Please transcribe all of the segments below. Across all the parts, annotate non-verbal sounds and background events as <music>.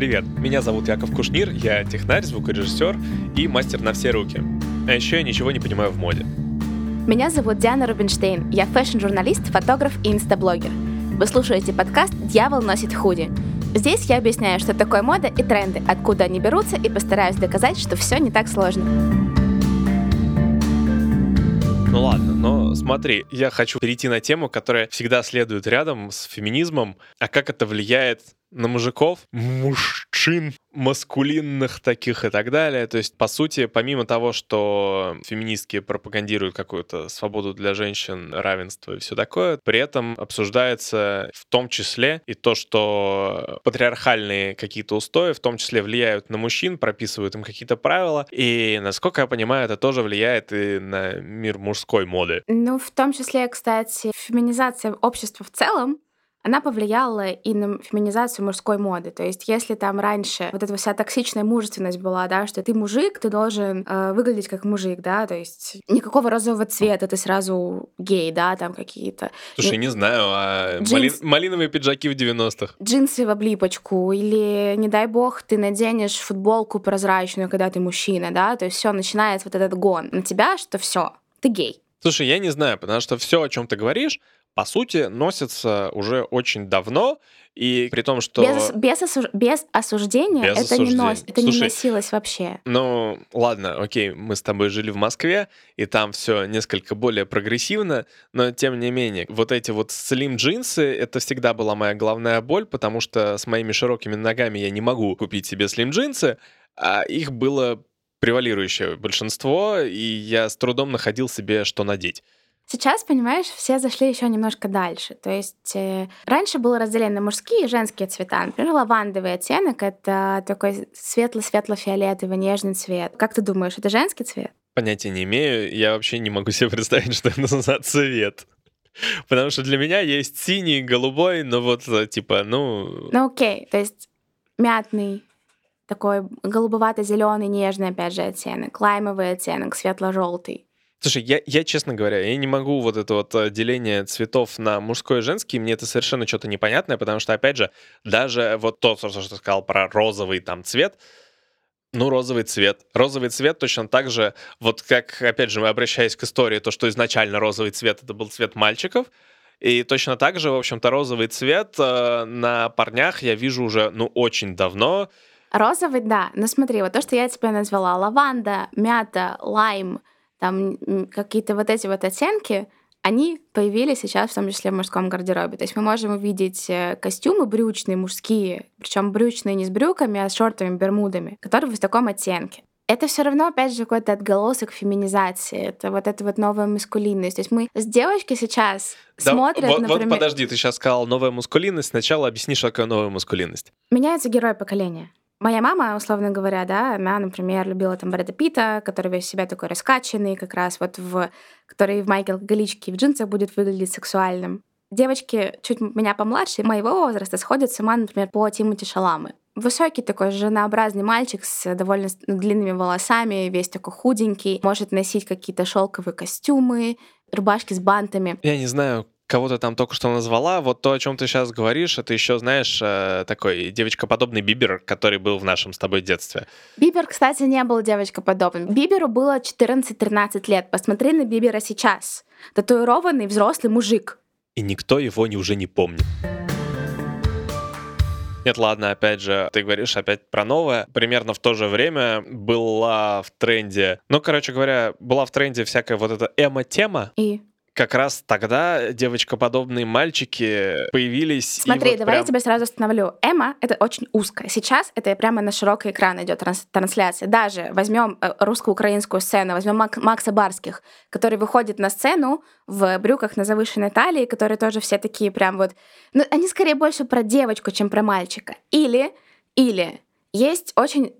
Привет, меня зовут Яков Кушнир, я технарь, звукорежиссер и мастер на все руки. А еще я ничего не понимаю в моде. Меня зовут Диана Рубинштейн, я fashion-журналист, фотограф и инстаблогер. Вы слушаете подкаст «Дьявол носит худи». Здесь я объясняю, что такое мода и тренды, откуда они берутся, и постараюсь доказать, что все не так сложно. Ну ладно, но смотри, я хочу перейти на тему, которая всегда следует рядом с феминизмом, а как это влияет на мужиков, мужчин, маскулинных таких и так далее. То есть, по сути, помимо того, что феминистки пропагандируют какую-то свободу для женщин, равенство и все такое, при этом обсуждается в том числе и то, что патриархальные какие-то устои в том числе влияют на мужчин, прописывают им какие-то правила. И, насколько я понимаю, это тоже влияет и на мир мужской моды. Ну, в том числе, кстати, феминизация общества в целом она повлияла и на феминизацию мужской моды. То есть, если там раньше вот эта вся токсичная мужественность была, да, что ты мужик, ты должен э, выглядеть как мужик, да, то есть никакого розового цвета, ты сразу гей, да, там какие-то. Слушай, не знаю, а Джинс... мали... малиновые пиджаки в 90-х. Джинсы в облипочку, или, не дай бог, ты наденешь футболку прозрачную, когда ты мужчина, да, то есть все начинается вот этот гон на тебя, что все, ты гей. Слушай, я не знаю, потому что все, о чем ты говоришь, по сути, носится уже очень давно, и при том, что... Без, без, осуж... без осуждения без это, осуждения. Не, нос... это Слушай, не носилось вообще. Ну, ладно, окей, мы с тобой жили в Москве, и там все несколько более прогрессивно, но тем не менее, вот эти вот слим джинсы, это всегда была моя главная боль, потому что с моими широкими ногами я не могу купить себе слим джинсы, а их было превалирующее большинство, и я с трудом находил себе, что надеть. Сейчас, понимаешь, все зашли еще немножко дальше. То есть э, раньше было разделение на мужские и женские цвета. Например, лавандовый оттенок — это такой светло-светло-фиолетовый нежный цвет. Как ты думаешь, это женский цвет? Понятия не имею. Я вообще не могу себе представить, <laughs> что это за цвет. Потому что для меня есть синий, голубой, но вот э, типа, ну... Ну окей, то есть мятный, такой голубовато-зеленый, нежный, опять же, оттенок, лаймовый оттенок, светло-желтый. Слушай, я, я, честно говоря, я не могу вот это вот э, деление цветов на мужской и женский, мне это совершенно что-то непонятное, потому что, опять же, даже вот то, что ты сказал про розовый там цвет, ну, розовый цвет. Розовый цвет точно так же, вот как, опять же, мы обращаясь к истории, то, что изначально розовый цвет — это был цвет мальчиков, и точно так же, в общем-то, розовый цвет э, на парнях я вижу уже, ну, очень давно. Розовый, да. Но смотри, вот то, что я тебе назвала, лаванда, мята, лайм — там какие-то вот эти вот оттенки, они появились сейчас в том числе в мужском гардеробе. То есть мы можем увидеть э, костюмы брючные, мужские, причем брючные не с брюками, а с шортовыми бермудами, которые в таком оттенке. Это все равно, опять же, какой-то отголосок феминизации. Это вот эта вот новая мускулинность. То есть мы с девочки сейчас да, смотрят, вот, например... Вот подожди, ты сейчас сказал новая мускулинность. Сначала объясни, что такое новая мускулинность. Меняется герой поколения. Моя мама, условно говоря, да, она, например, любила там Брэда Питта, который весь себя такой раскачанный, как раз вот в... который в майке алкоголичке и в джинсах будет выглядеть сексуальным. Девочки чуть меня помладше, моего возраста, сходят с ума, например, по Тимати Шаламы. Высокий такой женообразный мальчик с довольно длинными волосами, весь такой худенький, может носить какие-то шелковые костюмы, рубашки с бантами. Я не знаю, кого-то там только что назвала. Вот то, о чем ты сейчас говоришь, это еще, знаешь, э, такой девочкоподобный Бибер, который был в нашем с тобой детстве. Бибер, кстати, не был девочкоподобным. Биберу было 14-13 лет. Посмотри на Бибера сейчас. Татуированный взрослый мужик. И никто его не, уже не помнит. Нет, ладно, опять же, ты говоришь опять про новое. Примерно в то же время была в тренде, ну, короче говоря, была в тренде всякая вот эта эмо-тема. И? Как раз тогда девочкоподобные мальчики появились. Смотри, вот давай прям... я тебя сразу остановлю. Эма — это очень узко. Сейчас это прямо на широкий экран идет транс трансляция. Даже возьмем э, русско-украинскую сцену, возьмем Мак Макса Барских, который выходит на сцену в брюках на завышенной талии, которые тоже все такие прям вот... Ну, они скорее больше про девочку, чем про мальчика. Или, или есть очень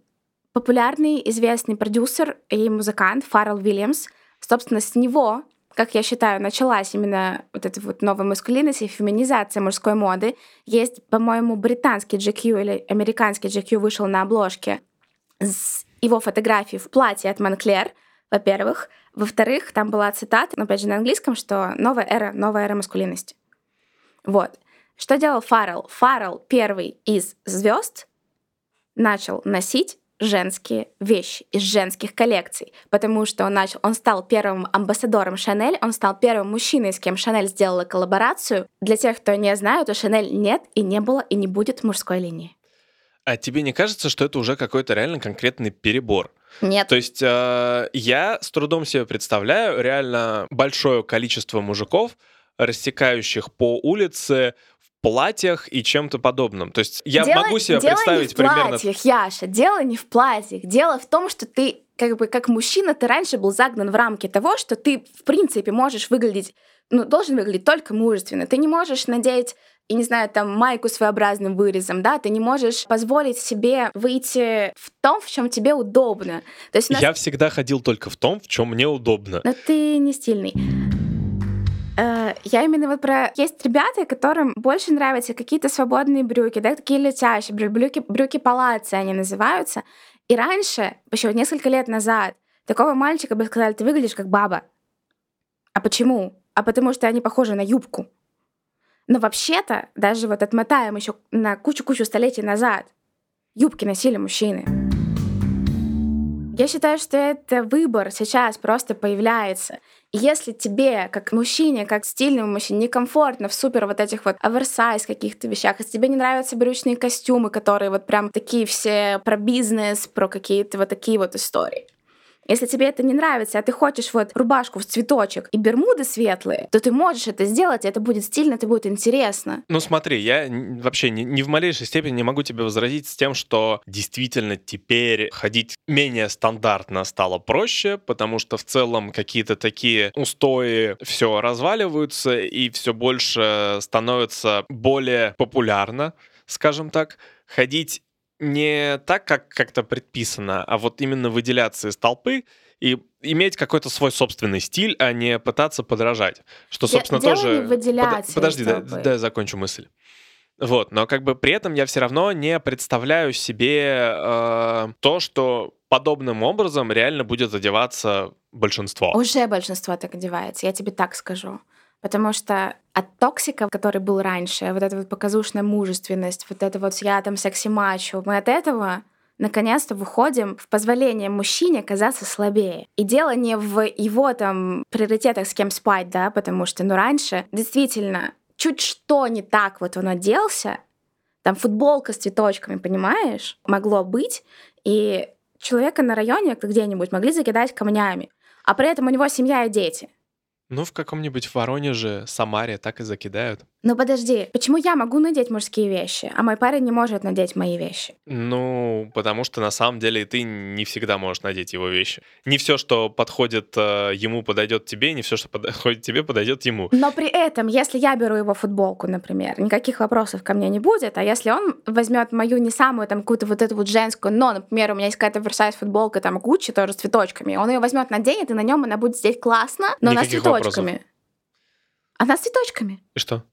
популярный, известный продюсер и музыкант Фаррелл Уильямс. Собственно, с него как я считаю, началась именно вот эта вот новая маскулинность и феминизация мужской моды. Есть, по-моему, британский GQ или американский GQ вышел на обложке с его фотографией в платье от Монклер, во-первых. Во-вторых, там была цитата, опять же, на английском, что новая эра, новая эра маскулинности. Вот. Что делал Фаррелл? Фаррелл первый из звезд начал носить женские вещи из женских коллекций, потому что он начал, он стал первым амбассадором Шанель, он стал первым мужчиной, с кем Шанель сделала коллаборацию. Для тех, кто не знает, у Шанель нет и не было и не будет мужской линии. А тебе не кажется, что это уже какой-то реально конкретный перебор? Нет. То есть э, я с трудом себе представляю реально большое количество мужиков, рассекающих по улице платьях и чем-то подобном. То есть я дело, могу себе дело представить не в примерно... платьях, Яша, дело не в платьях. Дело в том, что ты как бы как мужчина, ты раньше был загнан в рамки того, что ты в принципе можешь выглядеть, ну, должен выглядеть только мужественно. Ты не можешь надеть и не знаю, там майку с своеобразным вырезом, да, ты не можешь позволить себе выйти в том, в чем тебе удобно. То есть нас... Я всегда ходил только в том, в чем мне удобно. Но ты не стильный. Э, я именно вот про... Есть ребята, которым больше нравятся какие-то свободные брюки, да, такие летящие, брюки, брюки палацы они называются. И раньше, еще несколько лет назад, такого мальчика бы сказали, ты выглядишь как баба. А почему? А потому что они похожи на юбку. Но вообще-то, даже вот отмотаем еще на кучу-кучу столетий назад, юбки носили мужчины. Я считаю, что это выбор сейчас просто появляется. Если тебе, как мужчине, как стильному мужчине, некомфортно в супер вот этих вот оверсайз каких-то вещах, если тебе не нравятся брючные костюмы, которые вот прям такие все про бизнес, про какие-то вот такие вот истории, если тебе это не нравится, а ты хочешь вот рубашку в цветочек и бермуды светлые, то ты можешь это сделать, и это будет стильно, это будет интересно. Ну смотри, я вообще ни, ни в малейшей степени не могу тебе возразить с тем, что действительно теперь ходить менее стандартно стало проще, потому что в целом какие-то такие устои все разваливаются и все больше становится более популярно, скажем так, ходить не так, как как-то предписано, а вот именно выделяться из толпы и иметь какой-то свой собственный стиль, а не пытаться подражать. Что, собственно, Дело тоже... Не выделять Под... Подожди, да, да, я закончу мысль. Вот, но как бы при этом я все равно не представляю себе э, то, что подобным образом реально будет одеваться большинство. Уже большинство так одевается, я тебе так скажу. Потому что от токсика, который был раньше, вот эта вот показушная мужественность, вот это вот я там секси-мачо, мы от этого наконец-то выходим в позволение мужчине казаться слабее. И дело не в его там приоритетах с кем спать, да, потому что, ну, раньше действительно чуть что не так вот он оделся, там футболка с цветочками, понимаешь, могло быть, и человека на районе где-нибудь могли закидать камнями, а при этом у него семья и дети — ну, в каком-нибудь Воронеже, Самаре так и закидают. Ну подожди, почему я могу надеть мужские вещи, а мой парень не может надеть мои вещи? Ну, потому что на самом деле ты не всегда можешь надеть его вещи. Не все, что подходит э, ему, подойдет тебе, не все, что подходит <laughs> тебе, подойдет ему. Но при этом, если я беру его футболку, например, никаких вопросов ко мне не будет, а если он возьмет мою не самую там какую-то вот эту вот женскую, но, например, у меня есть какая-то Versace футболка, там Гуччи тоже с цветочками, он ее возьмет, наденет, и на нем она будет сидеть классно, но Никаких она с цветочками. Вопросов. Она с цветочками. И что?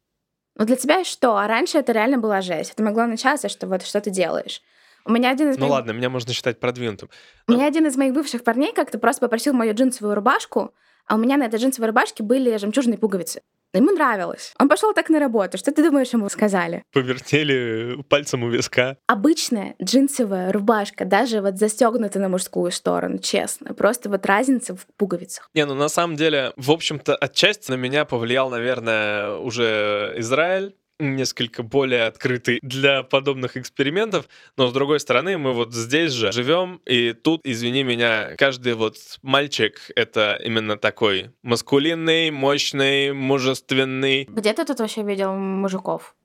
Ну для тебя что? А раньше это реально была жесть. Это могло начаться, что вот что ты делаешь. У меня один из Ну моих... ладно, меня можно считать продвинутым. Но... У меня один из моих бывших парней как-то просто попросил мою джинсовую рубашку, а у меня на этой джинсовой рубашке были жемчужные пуговицы. Ему нравилось. Он пошел так на работу. Что ты думаешь, ему сказали? Повертели пальцем у виска. Обычная джинсовая рубашка, даже вот застегнута на мужскую сторону, честно. Просто вот разница в пуговицах. Не, ну на самом деле, в общем-то, отчасти на меня повлиял, наверное, уже Израиль, несколько более открытый для подобных экспериментов, но с другой стороны мы вот здесь же живем, и тут, извини меня, каждый вот мальчик — это именно такой маскулинный, мощный, мужественный. Где ты тут вообще видел мужиков?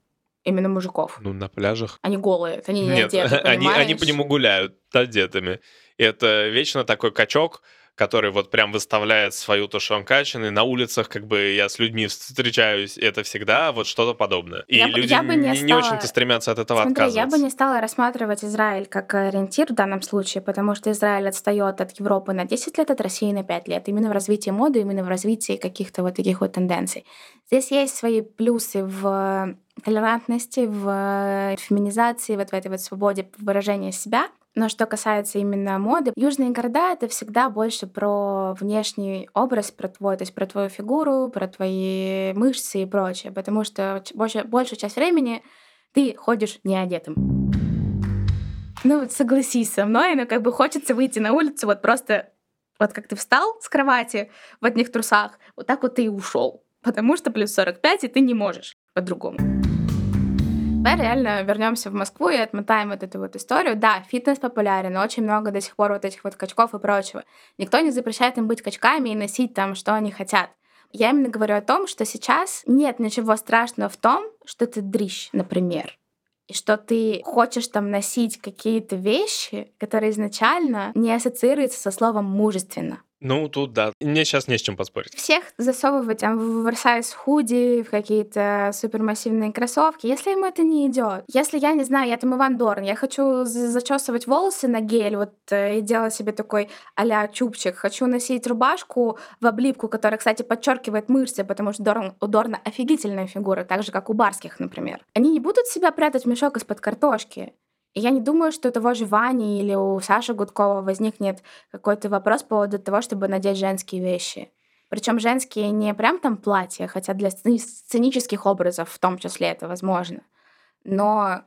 Именно мужиков. Ну, на пляжах. Они голые, они не Нет, одеты, <laughs> они, они по нему гуляют одетыми. И это вечно такой качок, который вот прям выставляет свою то, что он качанный. На улицах как бы я с людьми встречаюсь, это всегда вот что-то подобное. И я люди я бы не, не, стала... не очень-то стремятся от этого Смотри, отказываться. я бы не стала рассматривать Израиль как ориентир в данном случае, потому что Израиль отстает от Европы на 10 лет, от России на 5 лет. Именно в развитии моды, именно в развитии каких-то вот таких вот тенденций. Здесь есть свои плюсы в толерантности, в феминизации, вот в этой вот свободе выражения себя. Но что касается именно моды, южные города — это всегда больше про внешний образ, про твой, то есть про твою фигуру, про твои мышцы и прочее, потому что больше, большую часть времени ты ходишь не одетым. Ну вот согласись со мной, но как бы хочется выйти на улицу вот просто вот как ты встал с кровати в одних трусах, вот так вот ты и ушел. Потому что плюс 45, и ты не можешь по-другому. Давай реально вернемся в Москву и отмотаем вот эту вот историю. Да, фитнес популярен, очень много до сих пор вот этих вот качков и прочего. Никто не запрещает им быть качками и носить там, что они хотят. Я именно говорю о том, что сейчас нет ничего страшного в том, что ты дрищ, например и что ты хочешь там носить какие-то вещи, которые изначально не ассоциируются со словом мужественно. Ну, тут да. Мне сейчас не с чем поспорить. Всех засовывать там в оверсайз худи, в какие-то супермассивные кроссовки, если ему это не идет. Если я не знаю, я там Иван Дорн, я хочу зачесывать волосы на гель, вот э, и делать себе такой а чубчик. Хочу носить рубашку в облипку, которая, кстати, подчеркивает мышцы, потому что Дорн, у Дорна офигительная фигура, так же, как у барских, например. Они не будут себя прятать в мешок из-под картошки. И я не думаю, что у того же Вани или у Саши Гудкова возникнет какой-то вопрос по поводу того, чтобы надеть женские вещи. Причем женские не прям там платья, хотя для сценических образов в том числе это возможно. Но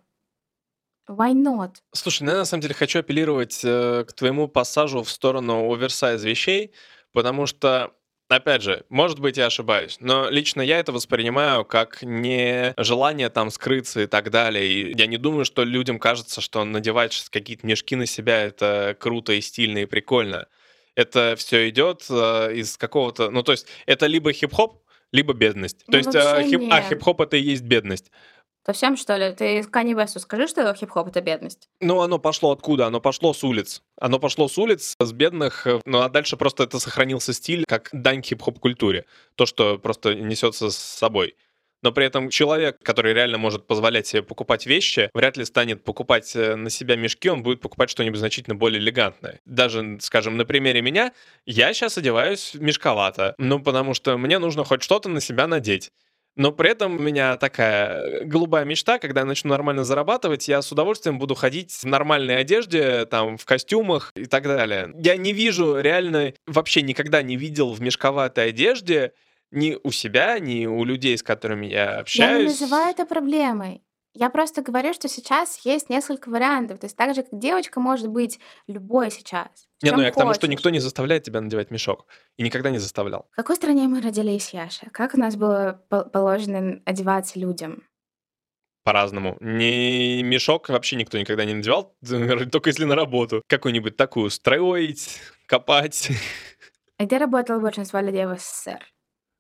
why not? Слушай, ну, я на самом деле хочу апеллировать э, к твоему пассажу в сторону оверсайз вещей, потому что Опять же, может быть, я ошибаюсь, но лично я это воспринимаю как не желание там скрыться и так далее. И я не думаю, что людям кажется, что надевать какие-то мешки на себя это круто и стильно и прикольно. Это все идет э, из какого-то... Ну, то есть это либо хип-хоп, либо бедность. Ну, то есть э, хип... а хип-хоп это и есть бедность. Совсем, что ли? Ты Кани Весту скажи, что хип-хоп — это бедность. Ну, оно пошло откуда? Оно пошло с улиц. Оно пошло с улиц, с бедных, э, ну а дальше просто это сохранился стиль, как дань хип-хоп культуре. То, что просто несется с собой. Но при этом человек, который реально может позволять себе покупать вещи, вряд ли станет покупать э, на себя мешки, он будет покупать что-нибудь значительно более элегантное. Даже, скажем, на примере меня, я сейчас одеваюсь мешковато, ну потому что мне нужно хоть что-то на себя надеть. Но при этом у меня такая голубая мечта, когда я начну нормально зарабатывать, я с удовольствием буду ходить в нормальной одежде, там, в костюмах и так далее. Я не вижу реально, вообще никогда не видел в мешковатой одежде ни у себя, ни у людей, с которыми я общаюсь. Я не называю это проблемой. Я просто говорю, что сейчас есть несколько вариантов. То есть так же, как девочка может быть любой сейчас. Не, ну я к тому, что никто не заставляет тебя надевать мешок. И никогда не заставлял. В какой стране мы родились, Яша? Как у нас было положено одеваться людям? По-разному. Не мешок вообще никто никогда не надевал, <laughs> только если на работу. Какую-нибудь такую строить, копать. <laughs> А где работало большинство людей в СССР?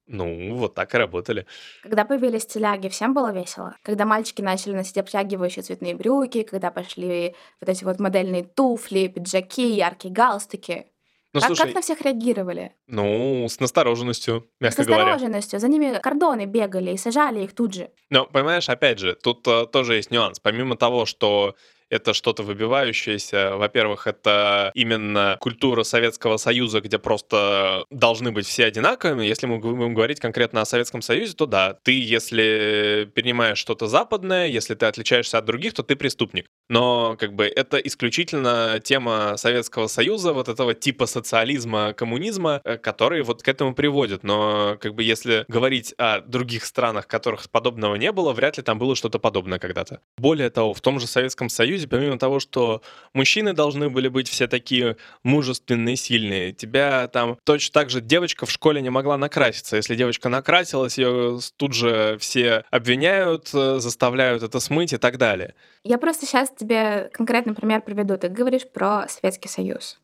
Ну, вот так и работали. Когда появились теляги, всем было весело. Когда мальчики начали носить обтягивающие цветные брюки, когда пошли вот эти вот модельные туфли, пиджаки, яркие галстуки. Ну, как, слушай, как на всех реагировали? Ну, с настороженностью, мягко говоря. С настороженностью. За ними кордоны бегали и сажали их тут же. Но, понимаешь, опять же, тут uh, тоже есть нюанс. Помимо того, что это что-то выбивающееся. Во-первых, это именно культура Советского Союза, где просто должны быть все одинаковыми. Если мы будем говорить конкретно о Советском Союзе, то да, ты, если перенимаешь что-то западное, если ты отличаешься от других, то ты преступник. Но как бы это исключительно тема Советского Союза, вот этого типа социализма, коммунизма, э, который вот к этому приводит. Но как бы если говорить о других странах, которых подобного не было, вряд ли там было что-то подобное когда-то. Более того, в том же Советском Союзе Союзе, помимо того, что мужчины должны были быть все такие мужественные, сильные, тебя там точно так же девочка в школе не могла накраситься. Если девочка накрасилась, ее тут же все обвиняют, э, заставляют это смыть и так далее. Я просто сейчас тебе конкретный пример приведу. Ты говоришь про Советский Союз.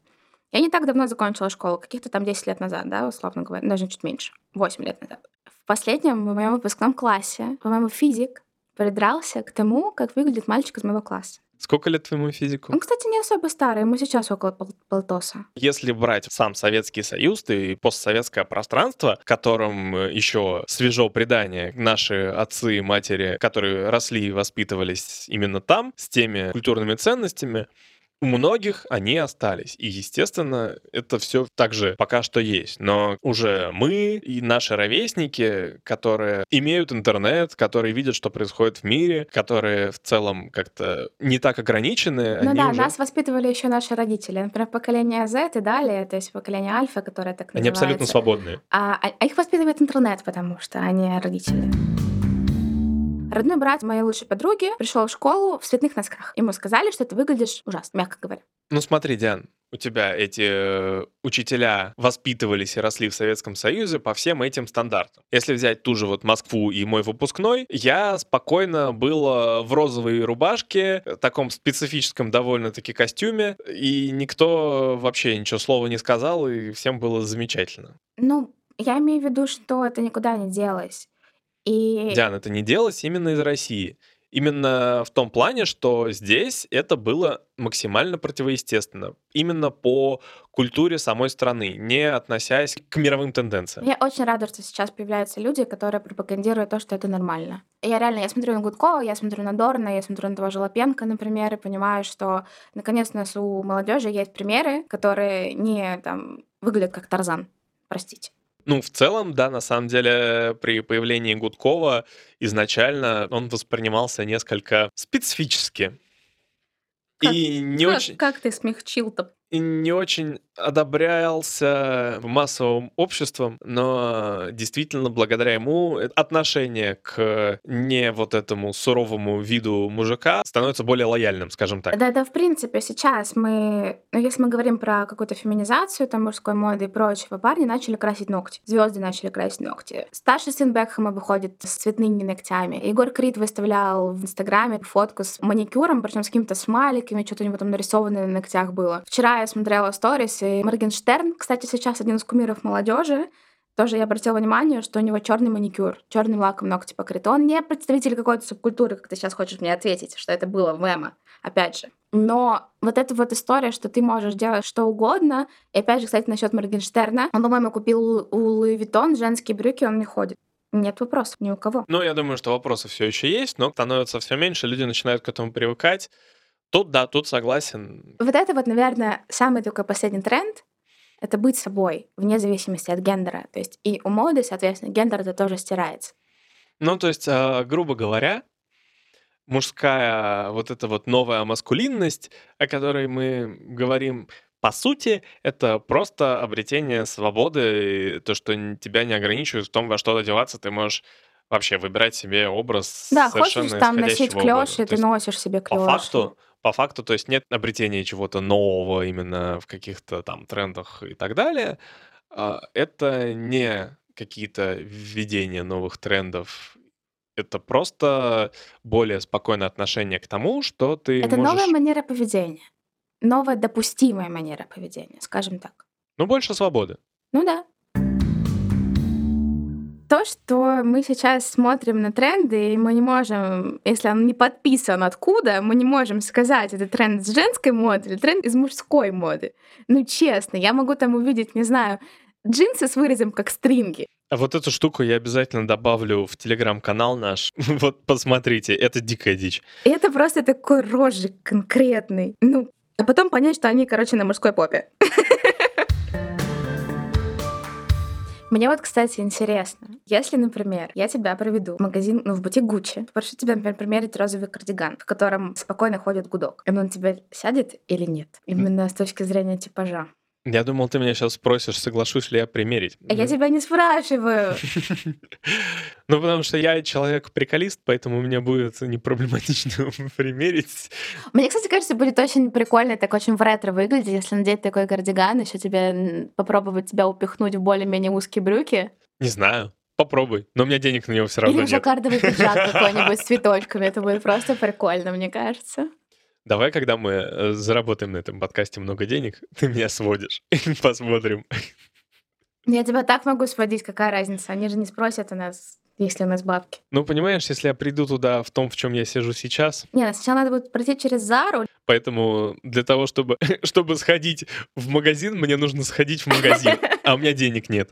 Я не так давно закончила школу, каких-то там 10 лет назад, да, условно говоря, даже чуть меньше, 8 лет назад. В последнем, в моем выпускном классе, по-моему, физик придрался к тому, как выглядит мальчик из моего класса. Сколько лет твоему физику? Он, кстати, не особо старый, ему сейчас около пол полтоса. Если брать сам Советский Союз и постсоветское пространство, которым э, еще свежо предание наши отцы и матери, которые росли и воспитывались именно там, с теми культурными ценностями, у многих они остались. И, естественно, это все также пока что есть. Но уже мы и наши ровесники, которые имеют интернет, которые видят, что происходит в мире, которые в целом как-то не так ограничены. Ну да, уже... нас воспитывали еще наши родители. Например, поколение Z и далее, то есть поколение Альфа, которое так называется. Они абсолютно свободные. А, а их воспитывает интернет, потому что они родители. Родной брат моей лучшей подруги пришел в школу в цветных носках. Ему сказали, что ты выглядишь ужасно, мягко говоря. Ну смотри, Диан, у тебя эти э, учителя воспитывались и росли в Советском Союзе по всем этим стандартам. Если взять ту же вот Москву и мой выпускной, я спокойно был э, в розовой рубашке, э, таком специфическом довольно-таки костюме, и никто вообще ничего слова не сказал, и всем было замечательно. Ну, я имею в виду, что это никуда не делось. И... Диан, это не делалось именно из России. Именно в том плане, что здесь это было максимально противоестественно. Именно по культуре самой страны, не относясь к мировым тенденциям. Я очень рада, что сейчас появляются люди, которые пропагандируют то, что это нормально. Я реально, я смотрю на Гудкова, я смотрю на Дорна, я смотрю на того же Лапенко, например, и понимаю, что наконец у нас у молодежи есть примеры, которые не там выглядят как Тарзан. Простите. Ну, в целом, да, на самом деле, при появлении Гудкова изначально он воспринимался несколько специфически. Как, И не как, очень... как ты смягчил-то? и не очень одобрялся массовым обществом, но действительно благодаря ему отношение к не вот этому суровому виду мужика становится более лояльным, скажем так. Да, да, в принципе, сейчас мы, ну, если мы говорим про какую-то феминизацию, там, мужской моды и прочего, парни начали красить ногти, звезды начали красить ногти. Старший сын Бекхэма выходит с цветными ногтями. Егор Крид выставлял в Инстаграме фотку с маникюром, причем с какими-то смайликами, что-то у него там нарисованное на ногтях было. Вчера я смотрела сторис, и Моргенштерн, кстати, сейчас один из кумиров молодежи, тоже я обратила внимание, что у него черный маникюр, черным лаком ногти покрыты. Он не представитель какой-то субкультуры, как ты сейчас хочешь мне ответить, что это было в эмо, опять же. Но вот эта вот история, что ты можешь делать что угодно, и опять же, кстати, насчет Моргенштерна, он, по-моему, купил у Louis Vuitton женские брюки, он не ходит. Нет вопросов ни у кого. Ну, я думаю, что вопросы все еще есть, но становится все меньше, люди начинают к этому привыкать. Тут да, тут согласен. Вот это вот, наверное, самый такой последний тренд, это быть собой, вне зависимости от гендера. То есть и у моды, соответственно, гендер это тоже стирается. Ну, то есть, а, грубо говоря, мужская вот эта вот новая маскулинность, о которой мы говорим, по сути, это просто обретение свободы, и то, что тебя не ограничивают в том, во что одеваться, ты можешь вообще выбирать себе образ Да, хочешь там носить клёши, То ты носишь себе по клёши. факту, по факту, то есть нет обретения чего-то нового именно в каких-то там трендах и так далее. А, Это не какие-то введения новых трендов. Это просто более спокойное отношение к тому, что ты Это новая можешь... манера поведения. Новая допустимая манера поведения, скажем так. Ну, больше свободы. Ну да. То, что мы сейчас смотрим на тренды, и мы не можем, если он не подписан откуда, мы не можем сказать, это тренд с женской моды или тренд из мужской моды. Ну, честно, я могу там увидеть, не знаю, джинсы с вырезом как стринги. А вот эту штуку я обязательно добавлю в телеграм-канал наш. <laughs> Вот посмотрите, это дикая дичь. Это просто такой рожик конкретный. Ну, а потом понять, что они, короче, на мужской попе. <laughs> Мне вот, кстати, интересно, если, например, я тебя проведу в магазин, ну, в бутик Гуччи, попрошу тебя, например, примерить розовый кардиган, в котором спокойно ходит гудок, он на тебя сядет или нет? Именно с точки зрения типажа. Я думал, ты меня сейчас спросишь, соглашусь ли я примерить. А я тебя не спрашиваю. <laughs> Ну, потому что я человек-приколист, поэтому у меня будет непроблематично <laughs> примерить. Мне, кстати, кажется, будет очень прикольно, так очень в ретро выглядеть, если надеть такой кардиган, еще тебе попробовать тебя упихнуть в более-менее узкие брюки. Не знаю. Попробуй. Но у меня денег на него все равно Или нет. жаккардовый пиджак <laughs> какой-нибудь с цветочками. Это будет просто прикольно, мне кажется. Давай, когда мы э, заработаем на этом подкасте много денег, <laughs> ты меня сводишь. <laughs> И посмотрим. Я тебя так могу сводить, какая разница? Они же не спросят у нас, если у нас бабки. Ну, понимаешь, если я приду туда в том, в чем я сижу сейчас, Не, ну сначала надо будет пройти через Зару. поэтому для того, чтобы, <laughs> чтобы сходить в магазин, мне нужно сходить в магазин, а у меня денег нет.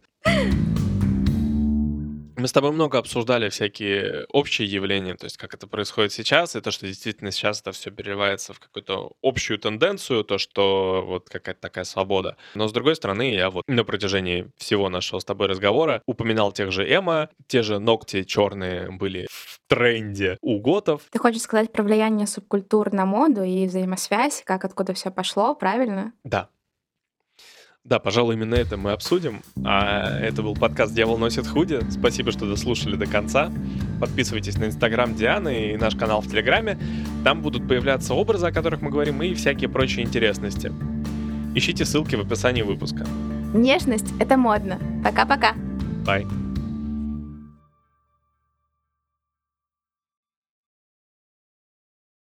Мы с тобой много обсуждали всякие общие явления, то есть как это происходит сейчас, и то, что действительно сейчас это все переливается в какую-то общую тенденцию, то, что вот какая-то такая свобода. Но с другой стороны, я вот на протяжении всего нашего с тобой разговора упоминал тех же Эма, те же ногти черные были в тренде у готов. Ты хочешь сказать про влияние субкультур на моду и взаимосвязь, как откуда все пошло, правильно? Да. Да, пожалуй, именно это мы обсудим. А это был подкаст «Дьявол носит худи». Спасибо, что дослушали до конца. Подписывайтесь на инстаграм Дианы и наш канал в Телеграме. Там будут появляться образы, о которых мы говорим, и всякие прочие интересности. Ищите ссылки в описании выпуска. Нежность — это модно. Пока-пока. Bye.